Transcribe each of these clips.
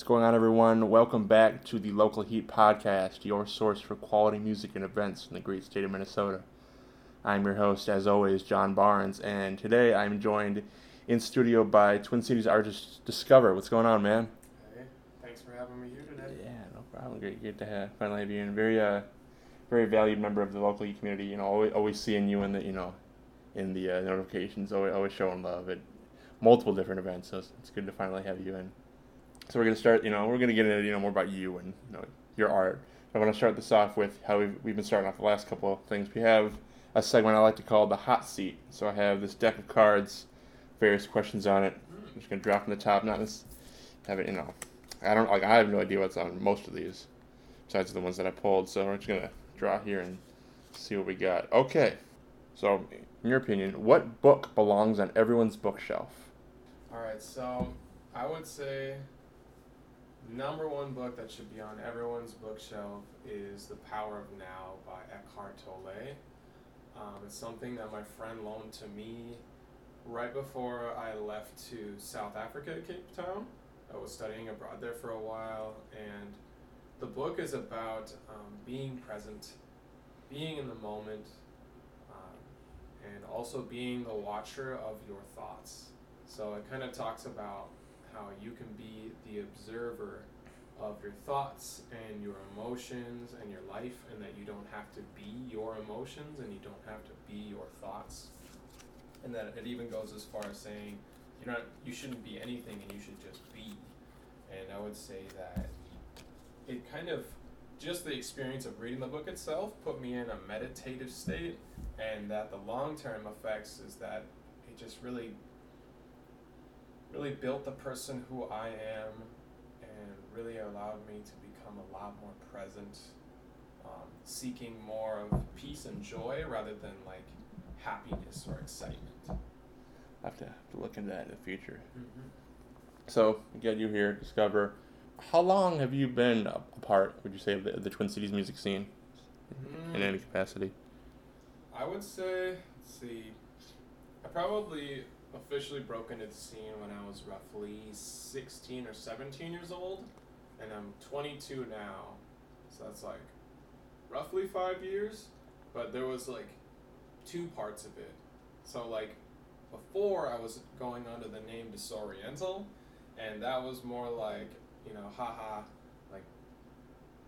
What's going on, everyone? Welcome back to the Local Heat Podcast, your source for quality music and events in the great state of Minnesota. I'm your host, as always, John Barnes, and today I'm joined in studio by Twin Cities artist Discover. What's going on, man? Hey, thanks for having me here today. Yeah, no problem. Great, great to have finally have you in. Very, uh, very valued member of the local Heat community. You know, always, always seeing you in the, you know, in the uh, notifications. Always, always showing love at multiple different events. So it's, it's good to finally have you in. So we're gonna start. You know, we're gonna get into you know more about you and you know your art. I want to start this off with how we've, we've been starting off the last couple of things. We have a segment I like to call the hot seat. So I have this deck of cards, various questions on it. I'm just gonna drop from the top. Not this, have it. You know, I don't like. I have no idea what's on most of these, besides the ones that I pulled. So we're just gonna draw here and see what we got. Okay. So, in your opinion, what book belongs on everyone's bookshelf? All right, so I would say number one book that should be on everyone's bookshelf is The Power of Now by Eckhart Tolle. Um, it's something that my friend loaned to me right before I left to South Africa, Cape Town. I was studying abroad there for a while, and the book is about um, being present, being in the moment, um, and also being the watcher of your thoughts. So it kind of talks about how you can be the observer of your thoughts and your emotions and your life, and that you don't have to be your emotions and you don't have to be your thoughts. And that it even goes as far as saying you're not, you shouldn't be anything and you should just be. And I would say that it kind of just the experience of reading the book itself put me in a meditative state, and that the long term effects is that it just really really built the person who I am and really allowed me to become a lot more present, um, seeking more of peace and joy rather than like happiness or excitement. I have to, have to look into that in the future. Mm-hmm. So, get you here, Discover. How long have you been a part, would you say, of the, the Twin Cities music scene in Mm. any capacity? I would say, let's see, I probably officially broke into the scene when I was roughly 16 or 17 years old, and I'm 22 now, so that's like roughly five years. But there was like two parts of it. So, like, before I was going under the name Disoriental, and that was more like, you know, haha,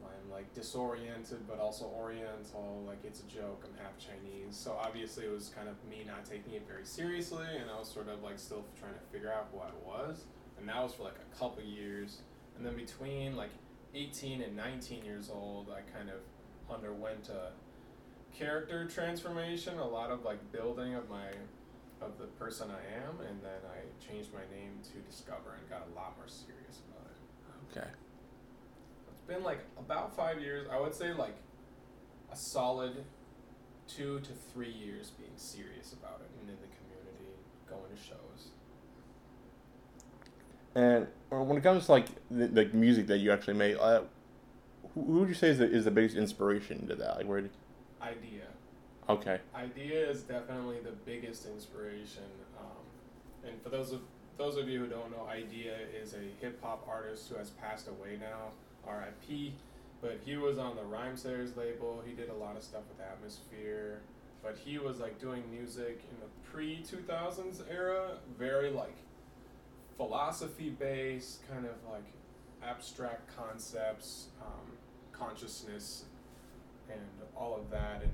I'm like disoriented but also oriental, like it's a joke, I'm half Chinese. So obviously it was kind of me not taking it very seriously and I was sort of like still trying to figure out who I was. And that was for like a couple years. And then between like 18 and 19 years old, I kind of underwent a character transformation, a lot of like building of my of the person I am, and then I changed my name to Discover and got a lot more serious about it. Okay. Been like about five years. I would say like a solid two to three years being serious about it and in the community, going to shows. And uh, when it comes to like the, the music that you actually make, uh, who, who would you say is the, is the biggest inspiration to that? Like, where? Did, Eyedea. okay. Eyedea is definitely the biggest inspiration. Um, and for those of those of you who don't know, Eyedea is a hip hop artist who has passed away now, R.I.P. But he was on the Rhymesayers label. He did a lot of stuff with Atmosphere. But he was like doing music in the pre two thousands era, very like philosophy based, kind of like abstract concepts, um, consciousness, and all of that. And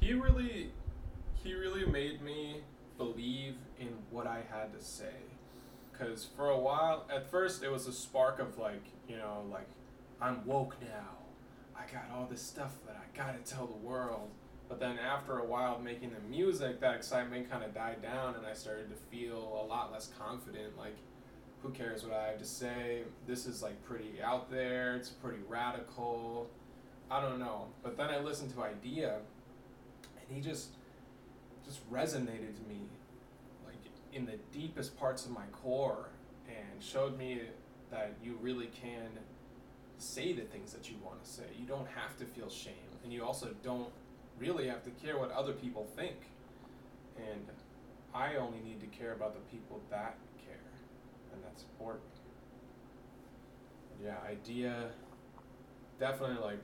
he really, he really made me believe in what I had to say. Because for a while, at first, it was a spark of like, you know, like, I'm woke now. I got all this stuff that I gotta tell the world. But then after a while making the music, that excitement kind of died down, and I started to feel a lot less confident. Like, who cares what I have to say? This is like pretty out there. It's pretty radical. I don't know. But then I listened to Eyedea, and he just just resonated to me, like in the deepest parts of my core, and showed me that you really can say the things that you want to say. You don't have to feel shame, and you also don't really have to care what other people think. And I only need to care about the people that care, and that support yeah, Eyedea. Definitely like,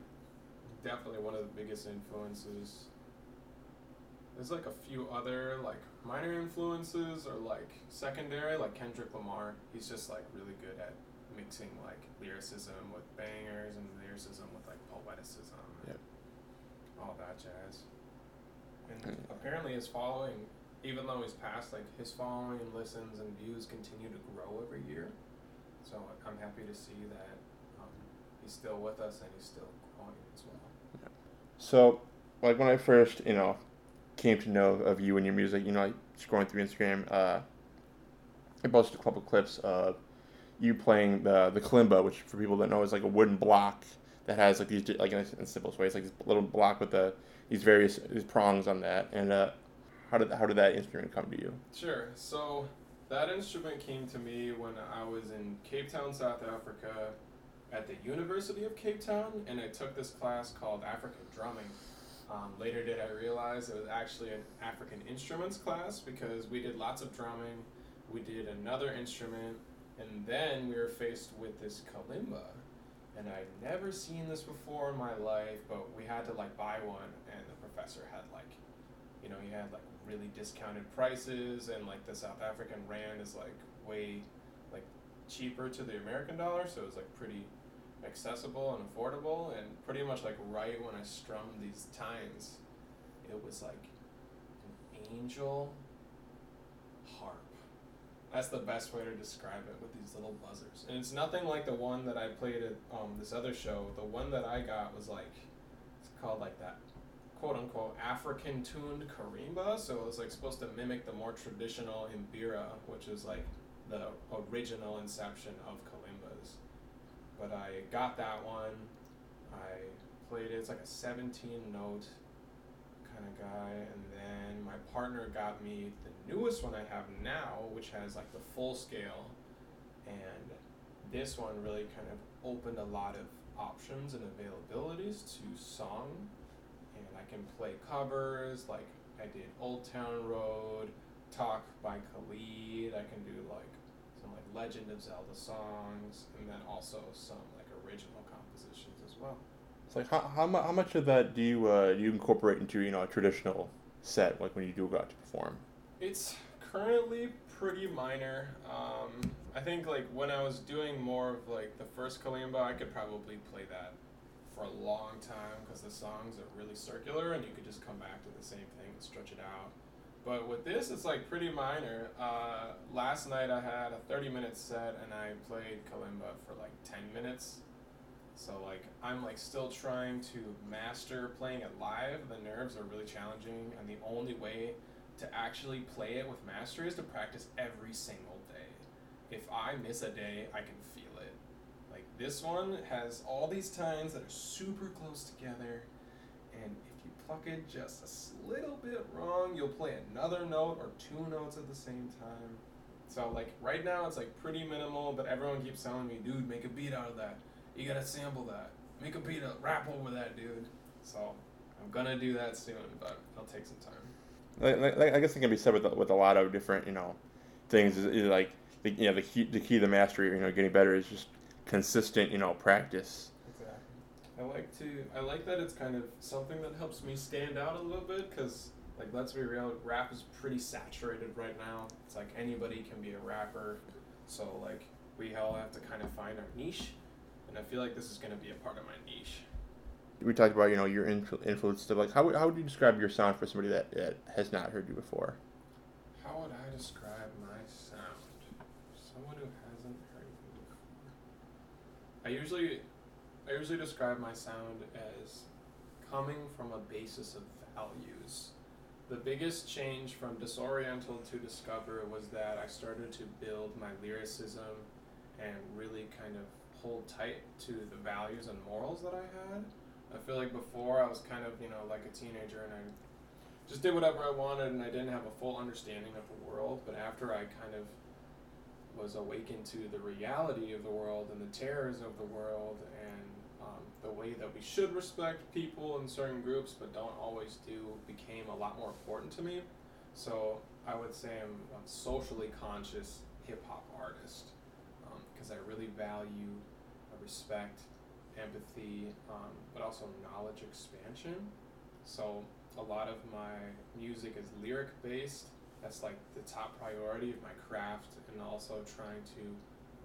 definitely one of the biggest influences. There's like a few other like minor influences or like secondary, like Kendrick Lamar. He's just like really good at mixing like lyricism with bangers and lyricism with like poeticism. Yep. All that jazz. And apparently his following, even though he's passed, like his following and listens and views continue to grow every year. So I'm happy to see that um, he's still with us and he's still growing as well. So, like when I first, you know, came to know of you and your music, you know, like scrolling through Instagram, uh, I posted a couple clips of you playing the the kalimba, which for people that know is like a wooden block that has like these like in the simplest way, it's like this little block with the these various these prongs on that. And uh, how did how did that instrument come to you? Sure. So that instrument came to me when I was in Cape Town, South Africa, at the University of Cape Town, and I took this class called African Drumming. Um, later did I realize it was actually an African instruments class because we did lots of drumming, we did another instrument, and then we were faced with this kalimba. And I'd never seen this before in my life, but we had to like buy one, and the professor had like, you know, he had like really discounted prices, and like the South African rand is like way like cheaper to the American dollar, so it was like pretty accessible and affordable, and pretty much like right when I strummed these tines, it was like an angel. That's the best way to describe it with these little buzzers, and it's nothing like the one that I played at um, this other show. The one that I got was like it's called like that quote unquote African tuned karimba, so it was like supposed to mimic the more traditional mbira, which is like the original inception of kalimbas. But I got that one. I played it. It's like a 17 note kind of guy, and then my partner got me the newest one I have now, which has like the full scale, and this one really kind of opened a lot of options and availabilities to song and I can play covers like I did Old Town Road, Talk by Khalid. I can do like some like Legend of Zelda songs, and then also some like original compositions as well. It's like how how, how much of that do you uh, you incorporate into you know a traditional set like when you do go out to perform? It's currently pretty minor. Um, I think like when I was doing more of like the first kalimba, I could probably play that for a long time because the songs are really circular and you could just come back to the same thing and stretch it out. But with this, it's like pretty minor. Uh, last night I had a 30 minute set and I played kalimba for like 10 minutes. So like I'm like still trying to master playing it live. The nerves are really challenging, and the only way to actually play it with mastery is to practice every single day. If I miss a day, I can feel it. Like this one has all these tines that are super close together, and if you pluck it just a little bit wrong, you'll play another note or two notes at the same time. So like right now it's like pretty minimal, but everyone keeps telling me, dude, make a beat out of that. You gotta sample that. Make a beat up, rap over that, dude. So I'm gonna do that soon, but it'll take some time. Like, like, I guess it can be said with a- with a lot of different you know things. Is, is like the you know the key the key to the mastery you know getting better is just consistent you know practice. Exactly. I like to. I like that it's kind of something that helps me stand out a little bit because, like, let's be real, rap is pretty saturated right now. It's like anybody can be a rapper, so like we all have to kind of find our niche, and I feel like this is gonna be a part of my niche. We talked about you know your influ- influence stuff. Like how would- how would you describe your sound for somebody that, that has not heard you before? How would I describe my sound? Someone who hasn't heard me before. I usually, I usually describe my sound as coming from a basis of values. The biggest change from disoriental to discover was that I started to build my lyricism and really kind of hold tight to the values and morals that I had. I feel like before I was kind of, you know, like a teenager and I just did whatever I wanted and I didn't have a full understanding of the world. But after I kind of was awakened to the reality of the world and the terrors of the world and um, the way that we should respect people in certain groups but don't always do became a lot more important to me. So I would say I'm a socially conscious hip hop artist because I really value respect, empathy, um, but also knowledge expansion. So a lot of my music is lyric based. That's like the top priority of my craft, and also trying to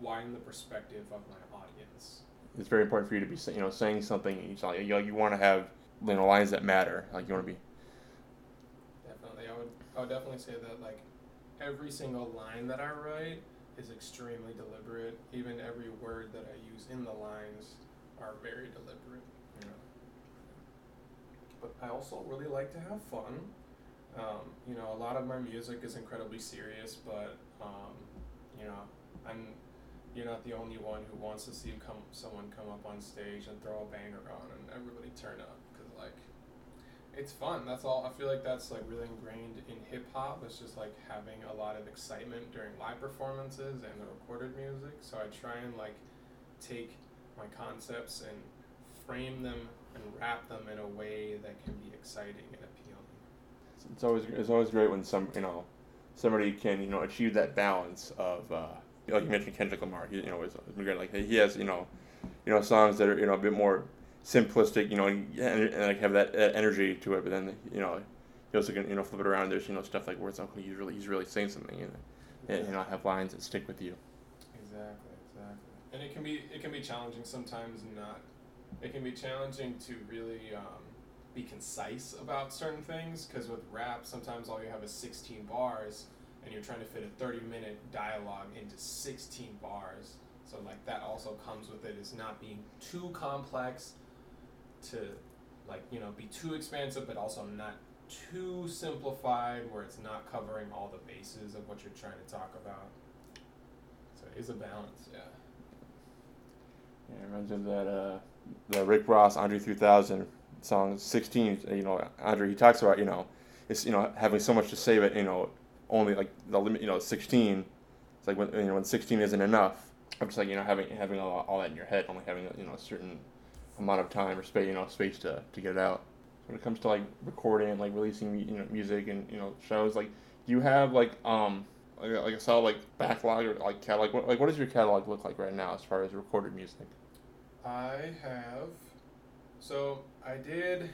widen the perspective of my audience. It's very important for you to be, you know, saying something. You you, you want to have you know lines that matter. Like you want to be. Definitely, I would. I would definitely say that like every single line that I write is extremely deliberate. Even every word that I use in the lines are very deliberate. You know. But I also really like to have fun. Um, you know, a lot of my music is incredibly serious, but um, you know, I'm you're not the only one who wants to see come someone come up on stage and throw a banger on and everybody turn up it's fun. That's all. I feel like that's like really ingrained in hip hop. It's just like having a lot of excitement during live performances and the recorded music. So I try and like take my concepts and frame them and wrap them in a way that can be exciting and appealing. It's always it's always great when some you know somebody can you know achieve that balance of uh, like you mentioned Kendrick Lamar. He you know is great. Like he has you know you know songs that are you know a bit more simplistic, you know, and, and like have that energy to it. But then you know he also can you know flip it around. There's you know stuff like where it's like he's really he's really saying something and, and you know have lines that stick with you. Exactly, exactly. And it can be it can be challenging sometimes not. It can be challenging to really um, be concise about certain things because with rap sometimes all you have is 16 bars and you're trying to fit a 30 minute dialogue into 16 bars. So like that also comes with it is not being too complex to like you know be too expansive but also not too simplified where it's not covering all the bases of what you're trying to talk about. So it is a balance, yeah. Yeah, it reminds me of that uh, the Rick Ross Andre 3000 song 16. You know, Andre he talks about you know it's you know having so much to say but you know only like the limit you know 16. It's like when you know when 16 isn't enough. I'm just like you know having having all, all that in your head, only having you know a certain amount of time or space you know space to, to get it out. When it comes to like recording and like releasing you know music and you know shows, like do you have like um like like a solid like backlog or like catalog? What, like what does your catalog look like right now as far as recorded music? I have. So I did.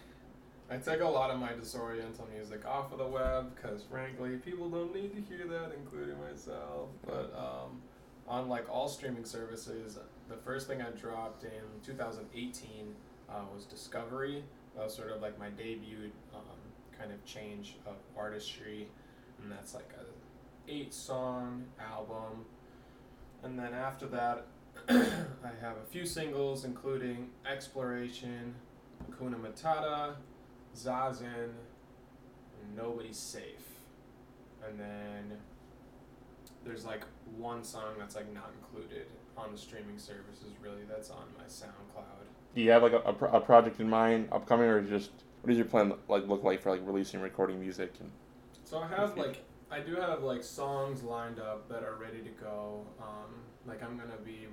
I took a lot of my disoriental music off of the web because, frankly, people don't need to hear that, including myself. But um, on like all streaming services, the first thing I dropped in 2018 uh, was Discovery. That was sort of like my debut um, kind of change of artistry, and that's like a eight song album. And then after that, I have a few singles, including Exploration, Hakuna Matata, Zazen, Nobody's Safe. And then there's like one song that's like not included on the streaming services really that's on my SoundCloud. Do you have like a, a, pro- a project in mind upcoming or just what does your plan like look like for like releasing recording music and So I have like I do have like songs lined up that are ready to go. Um, like I'm gonna be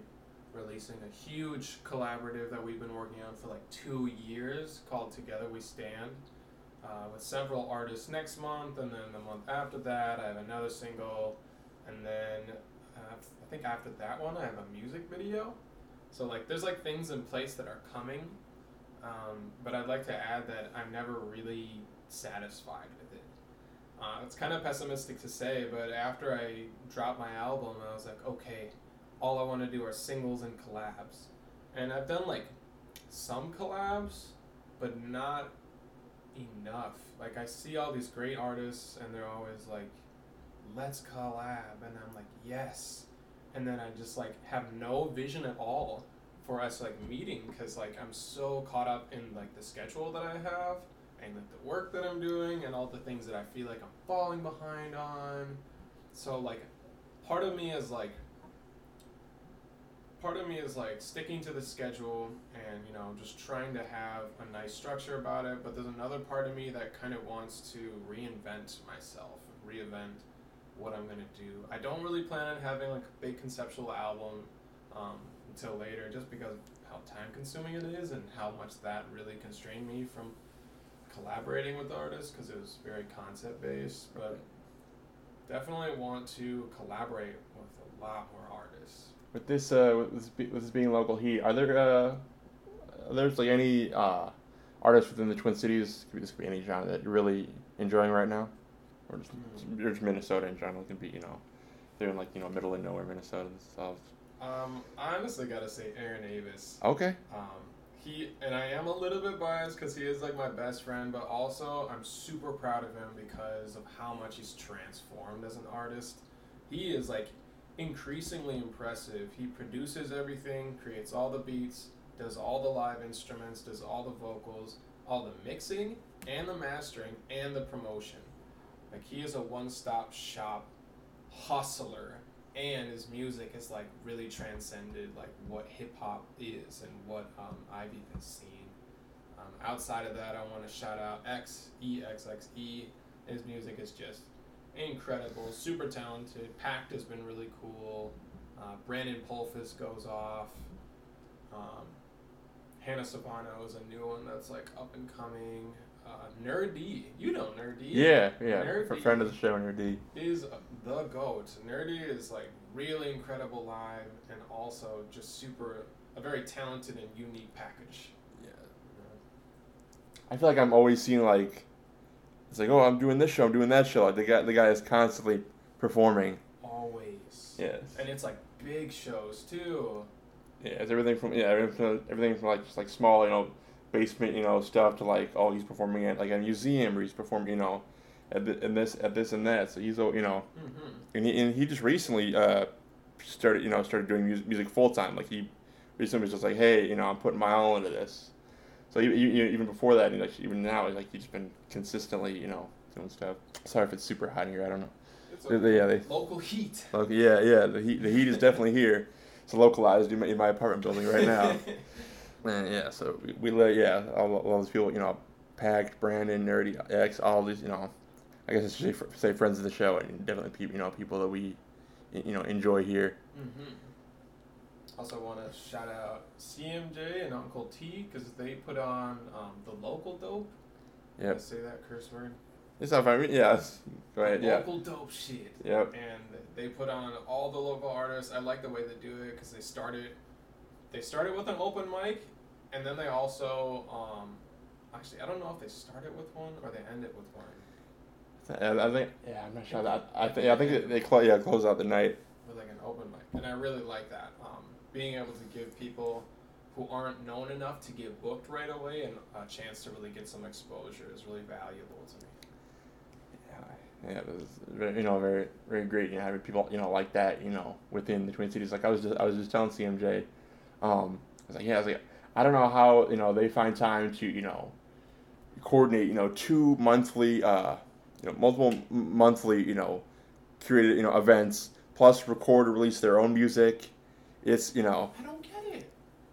releasing a huge collaborative that we've been working on for like two years called Together We Stand uh, with several artists next month, and then the month after that, I have another single, and then I think after that one, I have a music video. So like, there's like things in place that are coming, um, but I'd like to add that I'm never really satisfied with it. Uh, it's kind of pessimistic to say, but after I dropped my album, I was like, okay, all I want to do are singles and collabs. And I've done like some collabs, but not enough. Like I see all these great artists and they're always like, let's collab and I'm like, yes. And then I just like have no vision at all for us like meeting because like I'm so caught up in like the schedule that I have and like the work that I'm doing and all the things that I feel like I'm falling behind on. So like part of me is like part of me is like sticking to the schedule and you know just trying to have a nice structure about it but there's another part of me that kind of wants to reinvent myself reinvent what i'm to do. I don't really plan on having like a big conceptual album um, until later just because of how time consuming it is and how much that really constrained me from collaborating with artists because it was very concept based but definitely want to collaborate with a lot more artists. With this uh with this, be, with this being local heat, are there uh are there's like any uh artists within the Twin Cities? Could be, this could be any genre that you're really enjoying right now, or just, or just Minnesota in general. It can be you know they're in like you know middle of nowhere Minnesota themselves. Um, I honestly gotta say Aaron Avis. Okay. Um, he and I am a little bit biased because he is like my best friend, but also I'm super proud of him because of how much he's transformed as an artist. He is like increasingly impressive. He produces everything, creates all the beats, does all the live instruments, does all the vocals, all the mixing and the mastering and the promotion. Like he is a one-stop shop hustler and his music is like really transcended like what hip hop is and what um, I've even seen. Um, outside of that, I want to shout out X E X X E. His music is just incredible, super talented. Pact has been really cool. Uh, Brandon Polfus goes off. Um, Hannah Savano is a new one that's like up and coming. Uh, Nerdy, you know Nerdy Yeah, yeah. Nerdy. For friend of the show, Nerdy. is the goat. Nerdy is like really incredible live and also just super a very talented and unique package. Yeah. I feel like I'm always seeing like it's like oh I'm doing this show I'm doing that show like the guy the guy is constantly performing Always. yes And it's like big shows too. yeah it's everything from yeah everything from, everything from like just like small you know basement you know stuff to like oh he's performing at like a museum or he's performing you know at the, this at this and that. So he's oh, you know. Mm-hmm. and he, and he just recently uh started you know started doing music, music full time like he recently was just like hey you know I'm putting my all into this. So e- e- even before that and like even now like he's been consistently you know doing stuff. Sorry if it's super hot in here I don't know. It's like they- yeah they local heat. okay, yeah yeah the heat the heat is definitely here. It's localized in my, in my apartment building right now and yeah so we, we let yeah all, all those people you know packed Brandon Nerdy X all these you know I guess I should say, friends of the show and definitely people you know people that we you know enjoy here Mm-hmm. Also, want to shout out CMJ and Uncle T because they put on um, the local dope. Yeah. Say that curse word. It's not fine. Yeah. it's- Go ahead. Yeah. Local dope shit. Yep. and they put on all the local artists. I like the way they do it because they started, they started with an open mic, and then they also, um, actually I don't know if they start it with one or they end it with one I I think. Yeah, I'm not sure that. I think. I think they, they close. Yeah, close out the night. with like an open mic, and I really like that. Um, being able to give people who aren't known enough to get booked right away and a chance to really get some exposure is really valuable to me. Yeah, yeah, it was you know very very great. You know, having people you know like that. You know, within the Twin Cities. Like I was just I was just telling CMJ, um, I was like, yeah, I was like, I don't know how you know they find time to you know coordinate you know two monthly uh you know multiple monthly you know curated you know events plus record or release their own music. It's you know I don't get it.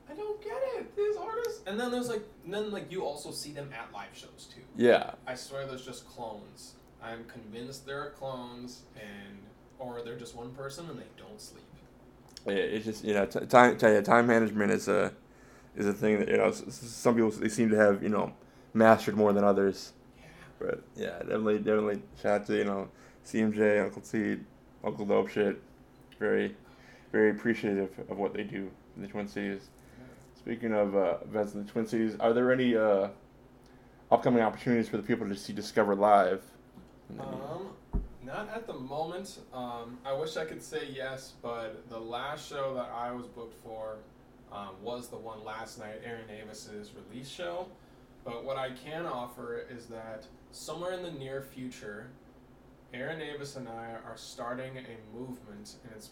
I don't get it. These artists, and then there's like, and then like you also see them at live shows too. yeah I swear there's just clones. I'm convinced there are clones, and or they're just one person and they don't sleep. Yeah, it's just you know t- time t- yeah, time management is a is a thing that you know some people they seem to have you know mastered more than others. But yeah, definitely definitely shout out to you know CMJ, Uncle T, Uncle Dope Shit. Very very appreciative of what they do in the Twin Cities. Speaking of uh, events in the Twin Cities, are there any uh, upcoming opportunities for the people to see Discover live? Um, not at the moment. Um, I wish I could say yes, but the last show that I was booked for um, was the one last night, Aaron Davis's release show. But what I can offer is that somewhere in the near future, Aaron Davis and I are starting a movement, and it's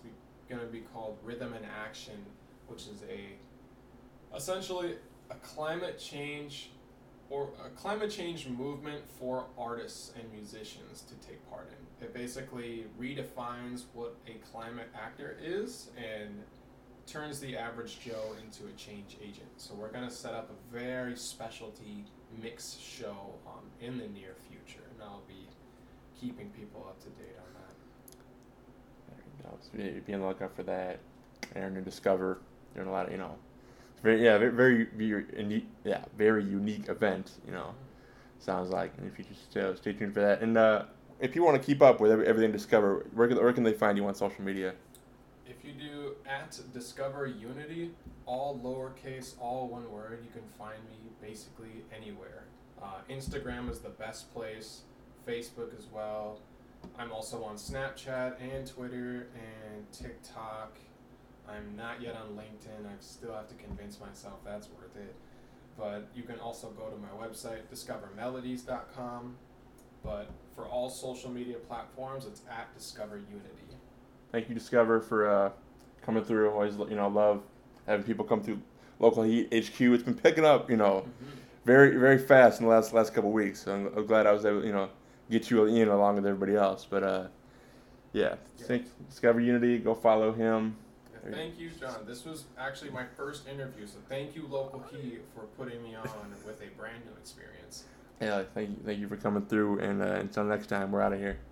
going to be called Rhythm and Action, which is a essentially a climate change or a climate change movement for artists and musicians to take part in. It basically redefines what a climate actor is and turns the average Joe into a change agent. So we're going to set up a very specialty mix show um, in the near future, and I'll be keeping people up to date on that. There you go. So be, on the lookout for that. Aaron and Discover doing a lot of you know, very yeah very very, very unique yeah very unique event you know sounds like and if you just uh, stay tuned for that and uh, if you want to keep up with everything Discover where can, where can they find you on social media? if you do at Discover Unity, all lowercase, all one word, you can find me basically anywhere. Uh, Instagram is the best place, Facebook as well. I'm also on Snapchat and Twitter and TikTok. I'm not yet on LinkedIn. I still have to convince myself that's worth it. But you can also go to my website, discovermelodies.com. But for all social media platforms, it's at Discover Unity. Thank you, Discover, for uh, coming through. Always, you know, love having people come through local heat HQ. It's been picking up, you know, Mm-hmm. very very fast in the last last couple of weeks. So I'm, I'm glad I was able, you know, get you in along with everybody else. But uh, yeah, Yeah. think Discover Unity. Go follow him. Thank you, John. This was actually my first interview, so thank you, Local Heat, for putting me on with a brand new experience. Yeah, thank you, thank you for coming through. And uh, until next time, we're out of here.